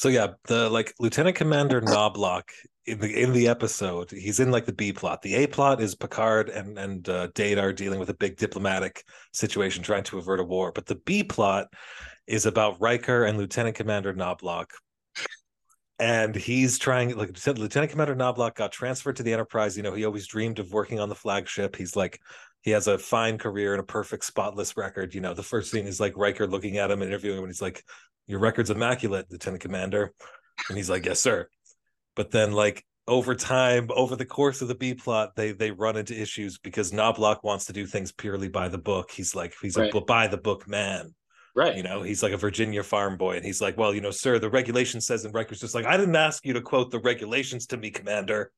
So yeah, the like Lieutenant Commander Knoblauch in the in the episode, he's in like the B plot. The A plot is Picard and and uh, Data are dealing with a big diplomatic situation, trying to avert a war. But the B plot is about Riker and Lieutenant Commander Knoblauch. And he's trying, like Lieutenant Commander Knoblauch got transferred to the Enterprise. You know, he always dreamed of working on the flagship. He's like, he has a fine career and a perfect spotless record. You know, the first scene is like Riker looking at him and interviewing him, and he's like, Your record's immaculate, Lieutenant Commander. And he's like, Yes, sir. But then, like, over time, over the course of the B plot, they they run into issues because Knoblauch wants to do things purely by the book. He's like, he's right. a by the book man. Right. You know, he's like a Virginia farm boy. And he's like, well, you know, sir, the regulation says, and Riker's just like, I didn't ask you to quote the regulations to me, Commander.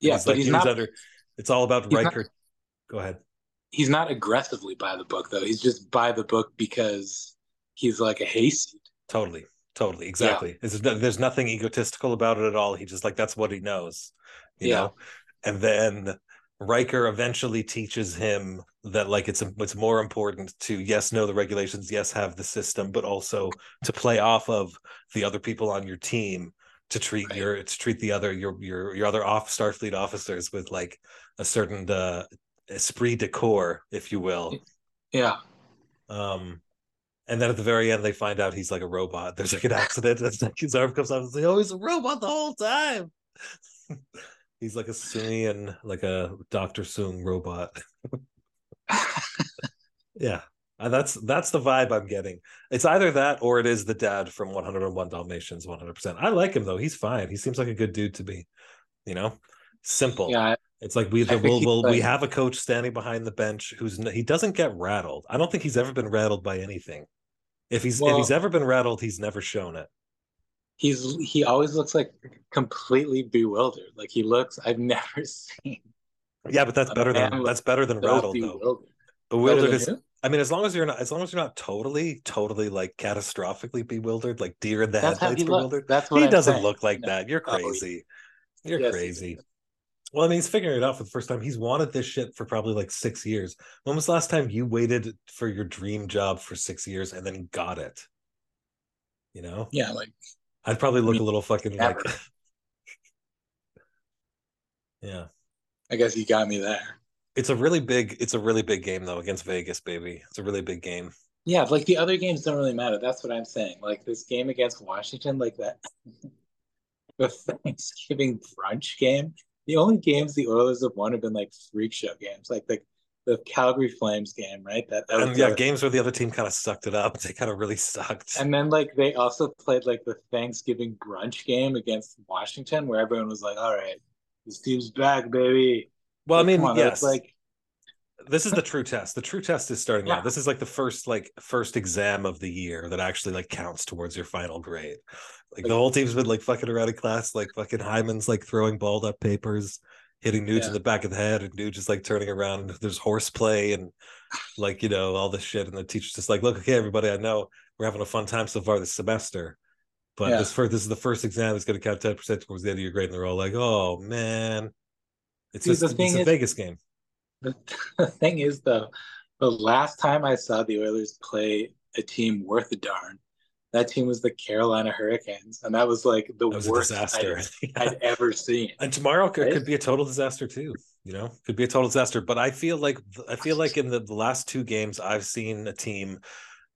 Yeah, he's but like, he's not, under, it's all about Riker. Not, Go ahead. He's not aggressively by the book, though. He's just by the book because he's like a hayseed. Totally. Totally. Exactly. Yeah. There's, there's nothing egotistical about it at all. He just like, that's what he knows, you yeah. know? And then Riker eventually teaches him that like it's it's more important to yes know the regulations, yes have the system, but also to play off of the other people on your team to treat right. your to treat the other your your your other off Starfleet officers with like a certain uh, esprit de corps, if you will. Yeah. Um, and then at the very end, they find out he's like a robot. There's like an accident, and like his arm comes off. And like, oh, he's a robot the whole time. he's like a Soongian, like a Doctor Soong robot. yeah, uh, that's that's the vibe I'm getting. It's either that or it is the dad from 101 Dalmatians. 100. percent I like him though. He's fine. He seems like a good dude to be. You know, simple. Yeah. It's like we we'll, we'll, we have a coach standing behind the bench who's he doesn't get rattled. I don't think he's ever been rattled by anything. If he's well, if he's ever been rattled, he's never shown it he's he always looks like completely bewildered. Like he looks I've never seen. Yeah, but that's better than that's better than rattled bewildered. though. Bewildered is I mean, as long as you're not as long as you're not totally, totally like catastrophically bewildered, like deer in the that's headlights bewildered. That's what he I'm doesn't saying. look like no. that. You're oh, crazy. Oh, you're yes, crazy. Well, I mean, he's figuring it out for the first time. He's wanted this shit for probably like six years. When was the last time you waited for your dream job for six years and then got it? You know? Yeah, like I'd probably look a little fucking like. yeah. I guess you got me there. It's a really big. It's a really big game though against Vegas, baby. It's a really big game. Yeah, like the other games don't really matter. That's what I'm saying. Like this game against Washington, like that, the Thanksgiving brunch game. The only games the Oilers have won have been like freak show games, like the the Calgary Flames game, right? That, that and yeah, the, games where the other team kind of sucked it up. They kind of really sucked. And then like they also played like the Thanksgiving brunch game against Washington, where everyone was like, "All right, this team's back, baby." Well, like, I mean, on, yes, like this is the true test. The true test is starting yeah. now. This is like the first like first exam of the year that actually like counts towards your final grade. Like, like the whole team's been like fucking around in class, like fucking Hyman's like throwing balled up papers hitting Nuge yeah. in the back of the head and Nuge is like turning around and there's horseplay and like you know all this shit and the teacher's just like look okay everybody I know we're having a fun time so far this semester but yeah. this first this is the first exam that's going to count 10% towards the end of your grade and they're all like oh man it's See, just it's a is, Vegas game the, the thing is though the last time I saw the Oilers play a team worth a darn that team was the Carolina Hurricanes, and that was like the was worst disaster I'd, I'd, ever seen. And tomorrow could, right? could be a total disaster too. You know, could be a total disaster. But I feel like I feel like in the, the last two games, I've seen a team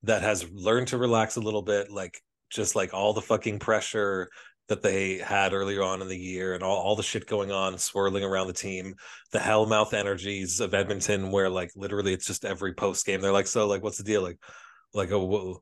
that has learned to relax a little bit, like just like all the fucking pressure that they had earlier on in the year and all, all the shit going on swirling around the team the hellmouth energies of edmonton where like literally it's just every post game they're like so like what's the deal like like oh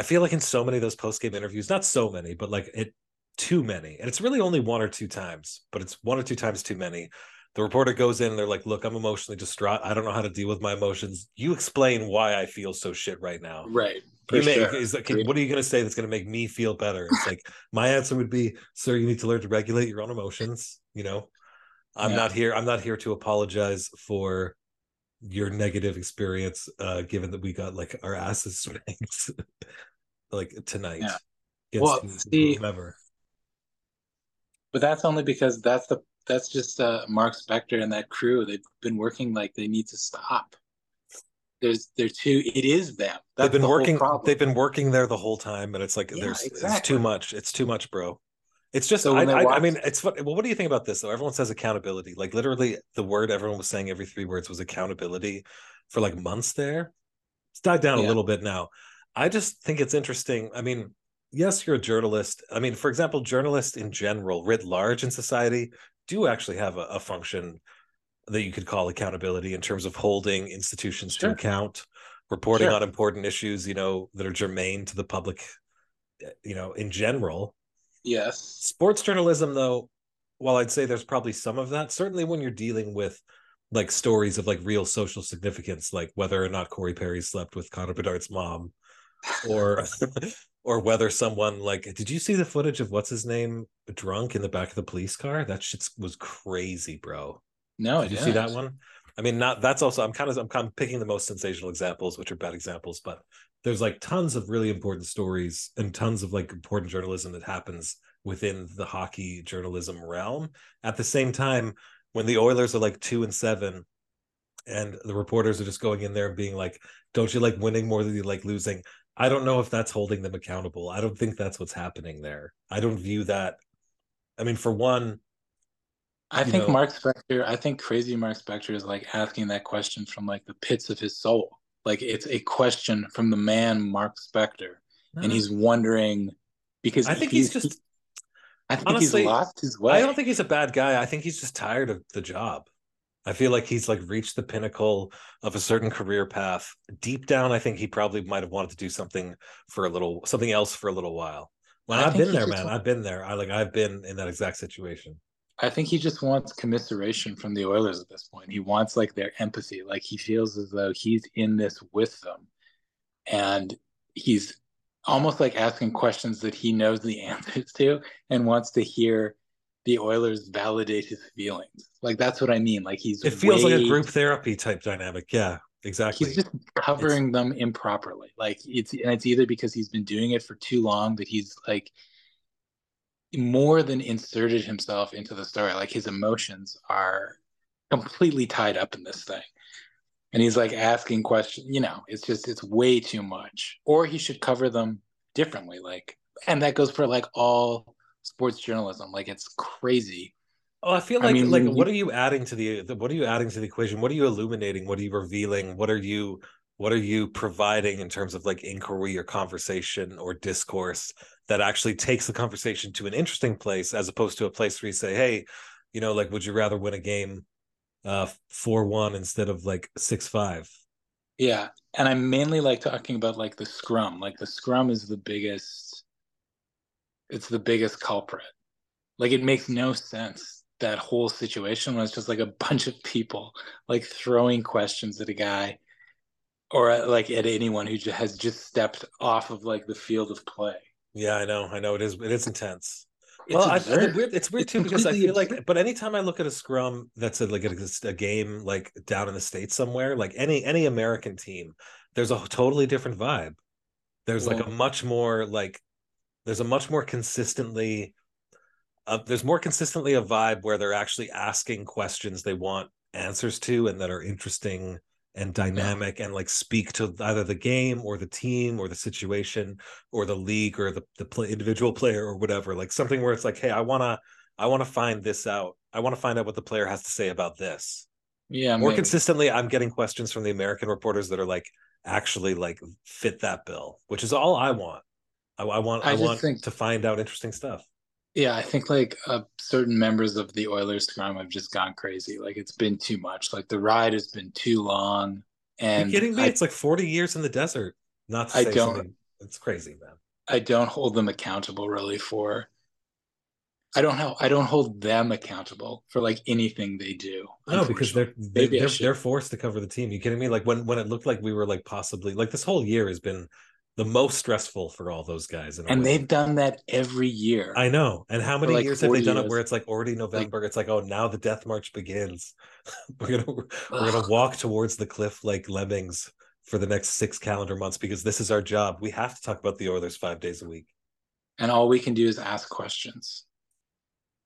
I feel like in so many of those post game interviews, not so many, but like it too many, and it's really only one or two times, but it's one or two times too many. The reporter goes in and they're like, "Look, I'm emotionally distraught. I don't know how to deal with my emotions. You explain why I feel so shit right now." Right. You make, sure. is, okay, what are you going to say that's going to make me feel better? It's like my answer would be, "Sir, you need to learn to regulate your own emotions." You know, I'm yeah. not here. I'm not here to apologize for your negative experience uh given that we got like our asses spanked like tonight yeah. well see, whomever but that's only because that's the that's just uh mark spector and that crew they've been working like they need to stop. There's they're too it is them. They've been the working they've been working there the whole time and it's like Yeah, there's it's too much it's too much bro. It's just So I, when they I, I mean it's well what do you think about this though? Everyone says accountability. Like literally the word everyone was saying every three words was accountability for like months there. It's died down a little bit now. I just think it's interesting i mean yes you're a journalist. I mean for example journalists in general writ large in society do actually have a, a function that you could call accountability in terms of holding institutions Sure. to account reporting Sure. on important issues you know that are germane to the public you know in general yes sports journalism though while i'd say there's probably some of that certainly when you're dealing with like stories of like real social significance like whether or not corey perry slept with connor bedard's mom or or whether someone like did you see the footage of what's his name drunk in the back of the police car? That shit was crazy bro. No did you see that one? I mean not that's also i'm kind of i'm kind of picking the most sensational examples which are bad examples but there's like tons of really important stories and tons of like important journalism that happens within the hockey journalism realm. At the same time when the oilers are like two and seven and the reporters are just going in there and being like don't you like winning more than you like losing i don't know if that's holding them accountable i don't think that's what's happening there i don't view that i mean for one I think know- Mark Spector, I think crazy Mark Spector is like asking that question from like the pits of his soul. Like it's a question from the man Mark Spector. And mm. he's wondering because i think he's he- just I think honestly, he's lost his way. I don't think he's a bad guy. I think he's just tired of the job. I feel like he's like reached the pinnacle of a certain career path. Deep down, I think he probably might have wanted to do something for a little something else for a little while. When I've been there, man. I've been there. I like I've been in that exact situation. I think he just wants commiseration from the Oilers at this point. He wants like their empathy. Like he feels as though he's in this with them. And he's almost like asking questions that he knows the answers to and wants to hear the Oilers validate his feelings. Like that's what I mean. Like he's It feels like a group therapy type dynamic. Yeah, exactly. He's just covering them improperly. Like it's and it's either because he's been doing it for too long that he's like more than inserted himself into the story. Like his emotions are completely tied up in this thing. And he's like asking questions, you know, it's just it's way too much. Or he should cover them differently. Like and that goes for like all sports journalism. Like it's crazy. Oh, I feel I like mean, like what are you adding to the, the what are you adding to the equation? What are you illuminating? What are you revealing? What are you what are you providing in terms of like inquiry or conversation or discourse that actually takes the conversation to an interesting place as opposed to a place where you say, hey, you know, like would you rather win a game uh 4-1 instead of like 6-5? Yeah. And I mainly like talking about like the scrum. Like the scrum is the biggest it's the biggest culprit. Like it makes no sense that whole situation when it's just like a bunch of people like throwing questions at a guy or at, like at anyone who has just stepped off of like the field of play. Yeah, I know. I know it is it is intense. It's well, I, I absurd. weird, it's weird It's too because I feel like, but anytime I look at a scrum that's a, like a, a game like down in the states somewhere, like any any American team, there's a totally different vibe. There's like a much more like there's a much more consistently uh, there's more consistently a vibe where they're actually asking questions they want answers to and that are interesting and dynamic and like speak to either the game or the team or the situation or the league or the, the play, individual player or whatever. Like something where it's like hey i want to i want to find this out. I want to find out what the player has to say about this. Yeah, more maybe. consistently i'm getting questions from the american reporters that are like actually like fit that bill which is all i want i, I want i, I want think- to find out interesting stuff Yeah, I think like uh, certain members of the Oilers scrum have just gone crazy. Like it's been too much. Like the ride has been too long. Are And you kidding me I, it's like 40 years in the desert not to I say don't- something it's crazy man I don't hold them accountable really for. I don't know. I don't hold them accountable for like anything they do. No, because they're they, Maybe they're, they're forced to cover the team. You kidding me? Like when when it looked like we were like possibly like this whole year has been the most stressful for all those guys. In and they've done that every year. I know. And how many like, years have they 40 done it where it's like already November? it's like oh now the death march begins. we're gonna we're gonna walk towards the cliff like lemmings for the next six calendar months because this is our job. We have to talk about the Oilers five days a week. and all we can do is ask questions.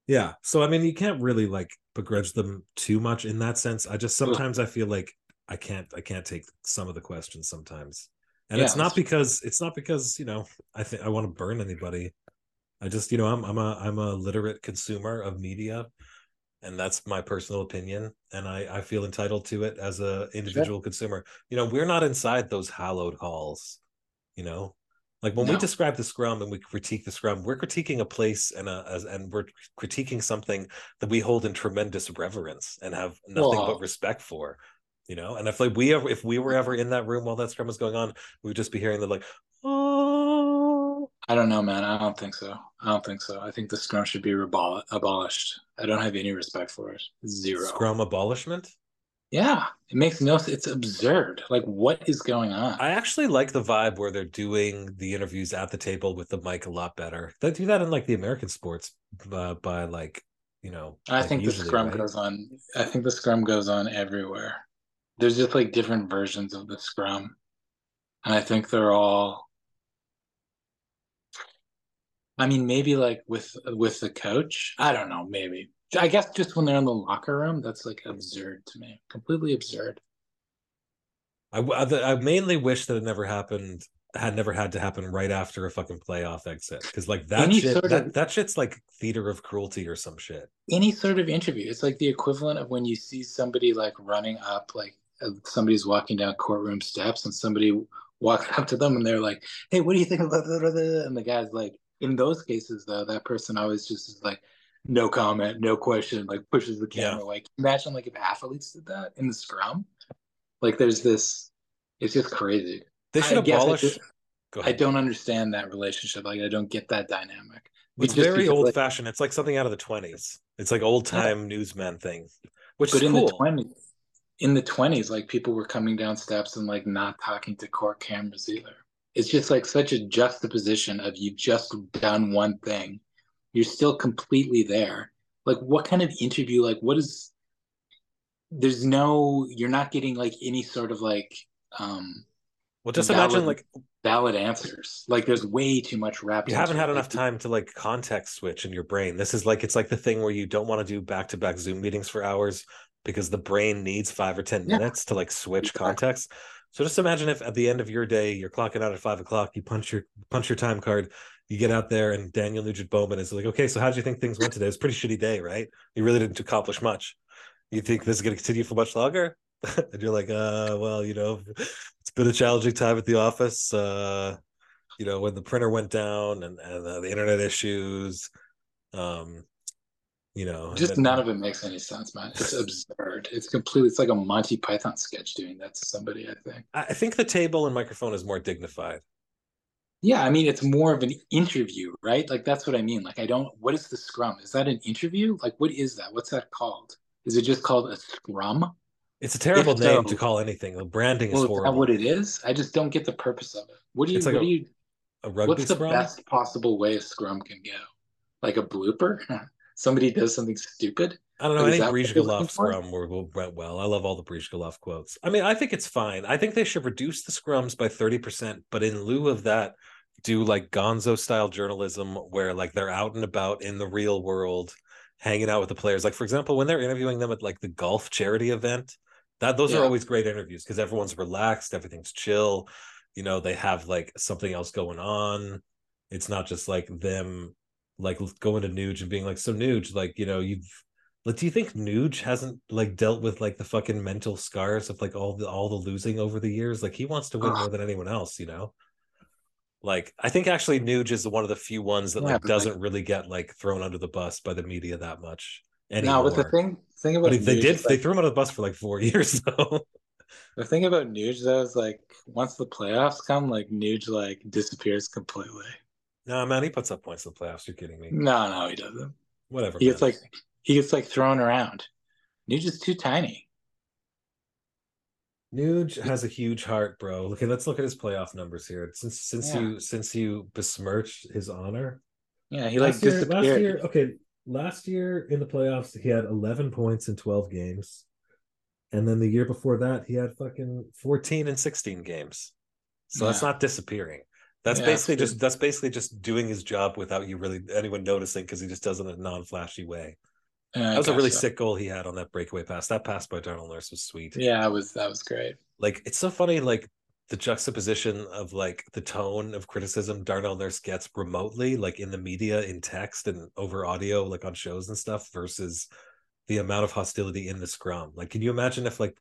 Yeah. So I mean, you can't really like begrudge them too much in that sense. I just Ugh. sometimes I feel like I can't I can't take some of the questions sometimes. And Yeah, it's not because it's not because, you know, I think I want to burn anybody. I just, you know, I'm I'm a I'm a literate consumer of media and that's my personal opinion and I I feel entitled to it as a individual consumer. You know, we're not inside those hallowed halls, you know. Like when we describe the scrum and we critique the scrum, we're critiquing a place and a as, and we're critiquing something that we hold in tremendous reverence and have nothing Well- but respect for. You know, and if like we ever if we were ever in that room while that scrum was going on, we would just be hearing the like, oh, I don't know, man. I don't think so. I don't think so. I think the scrum should be rebol- abolished. I don't have any respect for it. Zero. scrum abolishment. Yeah, it makes no. It's absurd. Like, what is going on? I actually like the vibe where they're doing the interviews at the table with the mic a lot better. They do that in like the American sports uh, by like you know. I like think the scrum right? goes on. I think the scrum goes on everywhere. There's just like different versions of the scrum, and I think they're all. I mean, maybe like with with the coach. I don't know. Maybe I guess just when they're in the locker room, that's like absurd to me. Completely absurd. I, I mainly wish that it never happened. Had never had to happen right after a fucking playoff exit because like that Any shit sort that, of- that shit's like theater of cruelty or some shit. any sort of interview. It's like the equivalent of when you see somebody like running up, like somebody's walking down courtroom steps, and somebody walks up to them and they're like, "Hey, what do you think about that?" And the guy's like, in those cases, though, that person always just is like, "No comment, no question," like pushes the camera Yeah. away. Can you Imagine like if athletes did that in the scrum. Like, there's this. It's just crazy. They should I abolish. just- I don't understand that relationship. Like, I don't get that dynamic. It's just very old like- fashioned. It's like something out of the twenties. It's like old time newsman thing, which but is in cool. the 20s in the 20s like people were coming down steps and like not talking to court cameras either. It's just like such a juxtaposition of you've just done one thing you're still completely there. Like what kind of interview like what is there's no you're not getting like any sort of like um well, just valid- imagine like valid answers. Like there's way too much wrapped you haven't had enough time to like context switch in your brain. This is like it's like the thing where you don't want to do back to back Zoom meetings for hours because the brain needs five or ten Yeah. minutes to like switch context. So just imagine if at the end of your day you're clocking out at five o'clock, you punch your punch your time card, you get out there, and Daniel Nugent Bowman is like, okay, so how do you think things went today? It was a pretty shitty day, right? You really didn't accomplish much. You think this is going to continue for much longer? and you're like, uh, well, you know, it's been a challenging time at the office. Uh, you know, when the printer went down and and uh, the internet issues, um, you know, just none of it makes any sense man it's absurd it's completely it's like a monty python sketch doing that to somebody i think I think the table and microphone is more dignified. Yeah, I mean, it's more of an interview, right? Like that's what I mean. Like I don't. What is the scrum? Is that an interview? Like what is that? What's that called? Is it just called a scrum? It's a terrible If name so- to call anything. The branding is Well, is horrible. what it is? I just don't get the purpose of it. What do you? It's like what a do you? a rugby What's the best possible way a scrum can go? Like a blooper? Somebody does something stupid. I don't know. Is think that what Brice you're looking scrum went well. I love all the Galov quotes. I mean, I think it's fine. I think they should reduce the scrums by 30%, but in lieu of that, do like gonzo style journalism where like they're out and about in the real world, hanging out with the players. Like, for example, when they're interviewing them at like the golf charity event, that those are always great interviews because everyone's relaxed, everything's chill. You know, they have like something else going on. It's not just like them like going to Nuge and being like, so Nuge, like, you know, you've like do you think Nuge hasn't like dealt with like the fucking mental scars of like all the all the losing over the years? Like he wants to win more than anyone else, you know? Like I think actually Nuge is one of the few ones that Yeah, like doesn't really get like thrown under the bus by the media that much No, anymore. but the thing thing about But they did is, they threw him under the bus for like four years though. the thing about Nuge though is like once the playoffs come, like Nuge like disappears completely. No man, he puts up points in the playoffs. You're kidding me. No, no, he doesn't. Whatever. He gets like he gets like thrown around. Nuge is too tiny. Nuge has a huge heart, bro. Okay, let's look at his playoff numbers here. Since since Yeah. you since you besmirched his honor, Yeah, he like last year, disappeared. last year, okay, last year in the playoffs, he had 11 points in 12 games. And then the year before that, he had fucking 14 and 16 games. So that's not disappearing. That's Yeah, basically it's just that's basically just doing his job without you really anyone noticing because he just does it in a non-flashy way. Uh, that was a really sick goal he had on that breakaway pass. That pass by Darnell Nurse was sweet. Yeah, it was that was great. Like it's so funny, like the juxtaposition of like the tone of criticism Darnell Nurse gets remotely, like in the media, in text and over audio, like on shows and stuff, versus the amount of hostility in the scrum. Like, can you imagine if like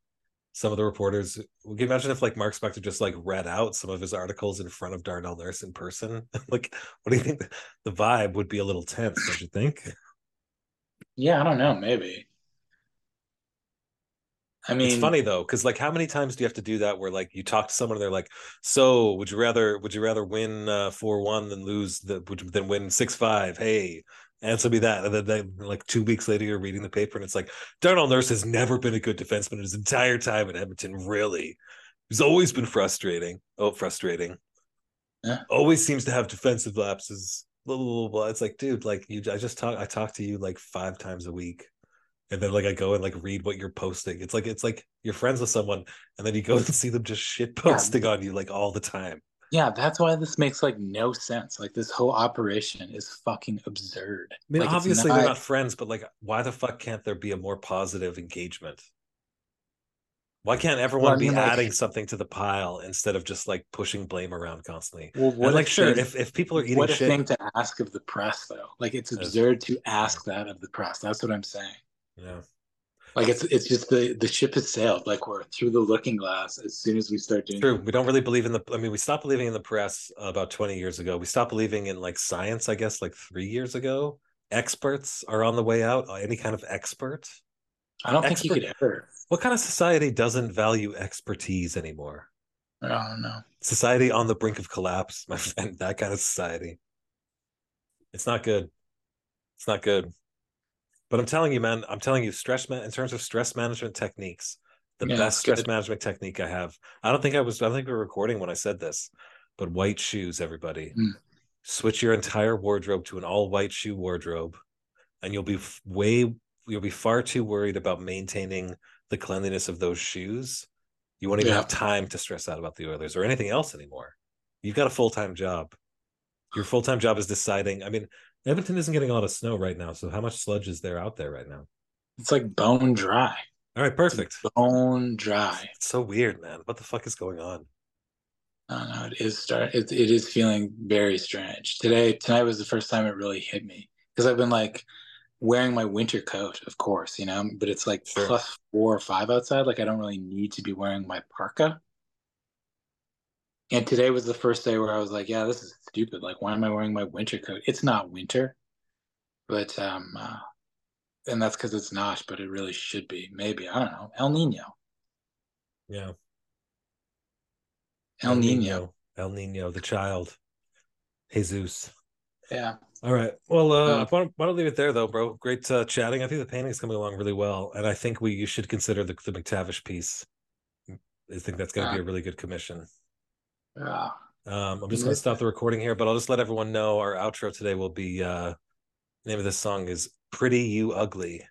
some of the reporters can you imagine if like Mark Spector just like read out some of his articles in front of Darnell Nurse in person? like, what do you think the vibe would be a little tense, don't you think? Yeah, I don't know, maybe. I mean, it's funny though, because like, how many times do you have to do that? Where like you talk to someone, and they're like, "So, would you rather would you rather win uh, four uh, one than lose the would you, than win six five? Hey, answer me that." And then they, like two weeks later, you're reading the paper, and it's like Darnell Nurse has never been a good defenseman in his entire time at Edmonton. Really, he's always been frustrating. Oh, frustrating. Yeah. Always seems to have defensive lapses. Blah, blah, blah, It's like, dude, like you, I just talk, I talk to you like five times a week and then like I go and like read what you're posting. It's like it's like you're friends with someone, and then you go and see them just shit posting yeah. on you like all the time. Yeah, that's why this makes like no sense. Like this whole operation is fucking absurd. I mean, like, obviously not... they're not friends, but like, why the fuck can't there be a more positive engagement? Why can't everyone well, I mean, be like, adding something to the pile instead of just like pushing blame around constantly? Well, what like sure, if, if people are eating what a shit, thing to ask of the press though. Like it's absurd to ask that of the press. That's what I'm saying. Yeah. Like it's it's just the the ship has sailed. Like we're through the looking glass as soon as we start doing. True. We don't really believe in the. I mean, we stopped believing in the press about twenty years ago. We stopped believing in like science. I guess like three years ago. Experts are on the way out. Uh, any kind of expert. I don't Expert, think you could ever. What kind of society doesn't value expertise anymore? I don't know. Society on the brink of collapse, my friend. That kind of society. It's not good. It's not good. But I'm telling you, man, I'm telling you, stress man in terms of stress management techniques, the yeah, best stress good. management technique I have. I don't think I was. I don't think we were recording when I said this, but white shoes, everybody. Mm. Switch your entire wardrobe to an all white shoe wardrobe, and you'll be way. You'll be far too worried about maintaining the cleanliness of those shoes. You won't even yeah. have time to stress out about the Oilers or anything else anymore. You've got a full time job. Your full time job is deciding. I mean, Edmonton isn't getting a lot of snow right now, so how much sludge is there out there right now? It's like bone dry. All right, perfect. bone dry. It's so weird, man. What the fuck is going on? I don't know. It is start. It, it is feeling very strange today. Tonight was the first time it really hit me because I've been like wearing my winter coat, of course, you know, but it's like sure. plus four or five outside. Like I don't really need to be wearing my parka. And today was the first day where I was like, yeah, this is stupid. Like, why am I wearing my winter coat? It's not winter, but, um, uh, and that's because it's not, but it really should be. Maybe. I don't know. El Nino. Yeah. El, El Nino. Nino. El Nino, the child. Jesus. Yeah. All right. Well, uh, uh, why, don't, leave it there, though, bro? Great uh, chatting. I think the painting's coming along really well, and I think we you should consider the, the McTavish piece. I think that's going to uh, be a really good commission. Yeah. Um, I'm just going to stop the recording here, but I'll just let everyone know our outro today will be uh, name of this song is "Pretty You Ugly"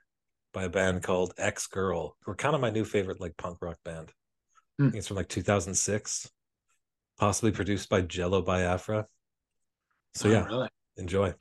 by a band called X Girl. We're kind of my new favorite like punk rock band. I think it's from like 2006, possibly produced by Jello Biafra. So oh, yeah, really? enjoy.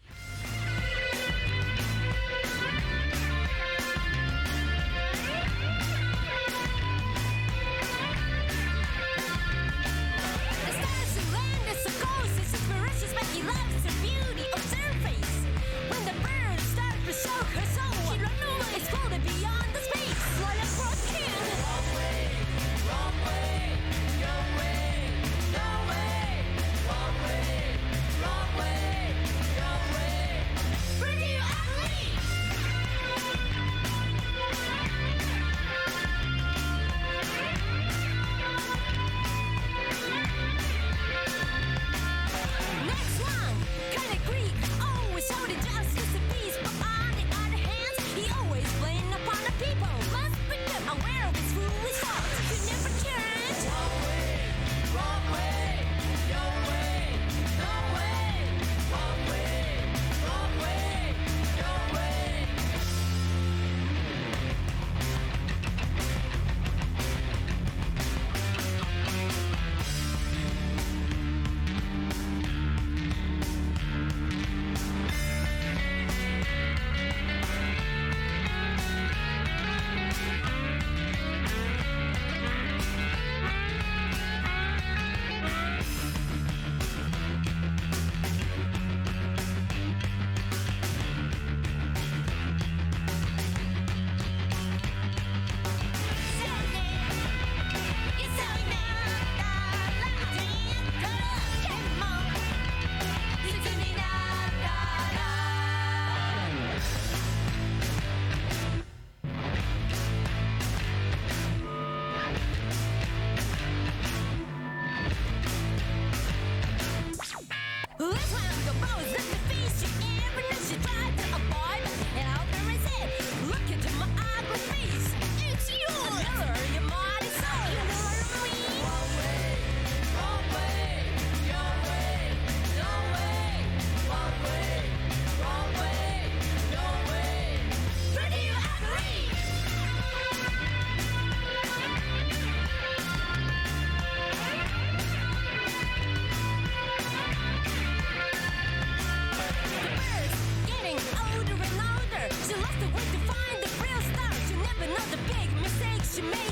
But to find the real stars, you never know the big mistakes you make.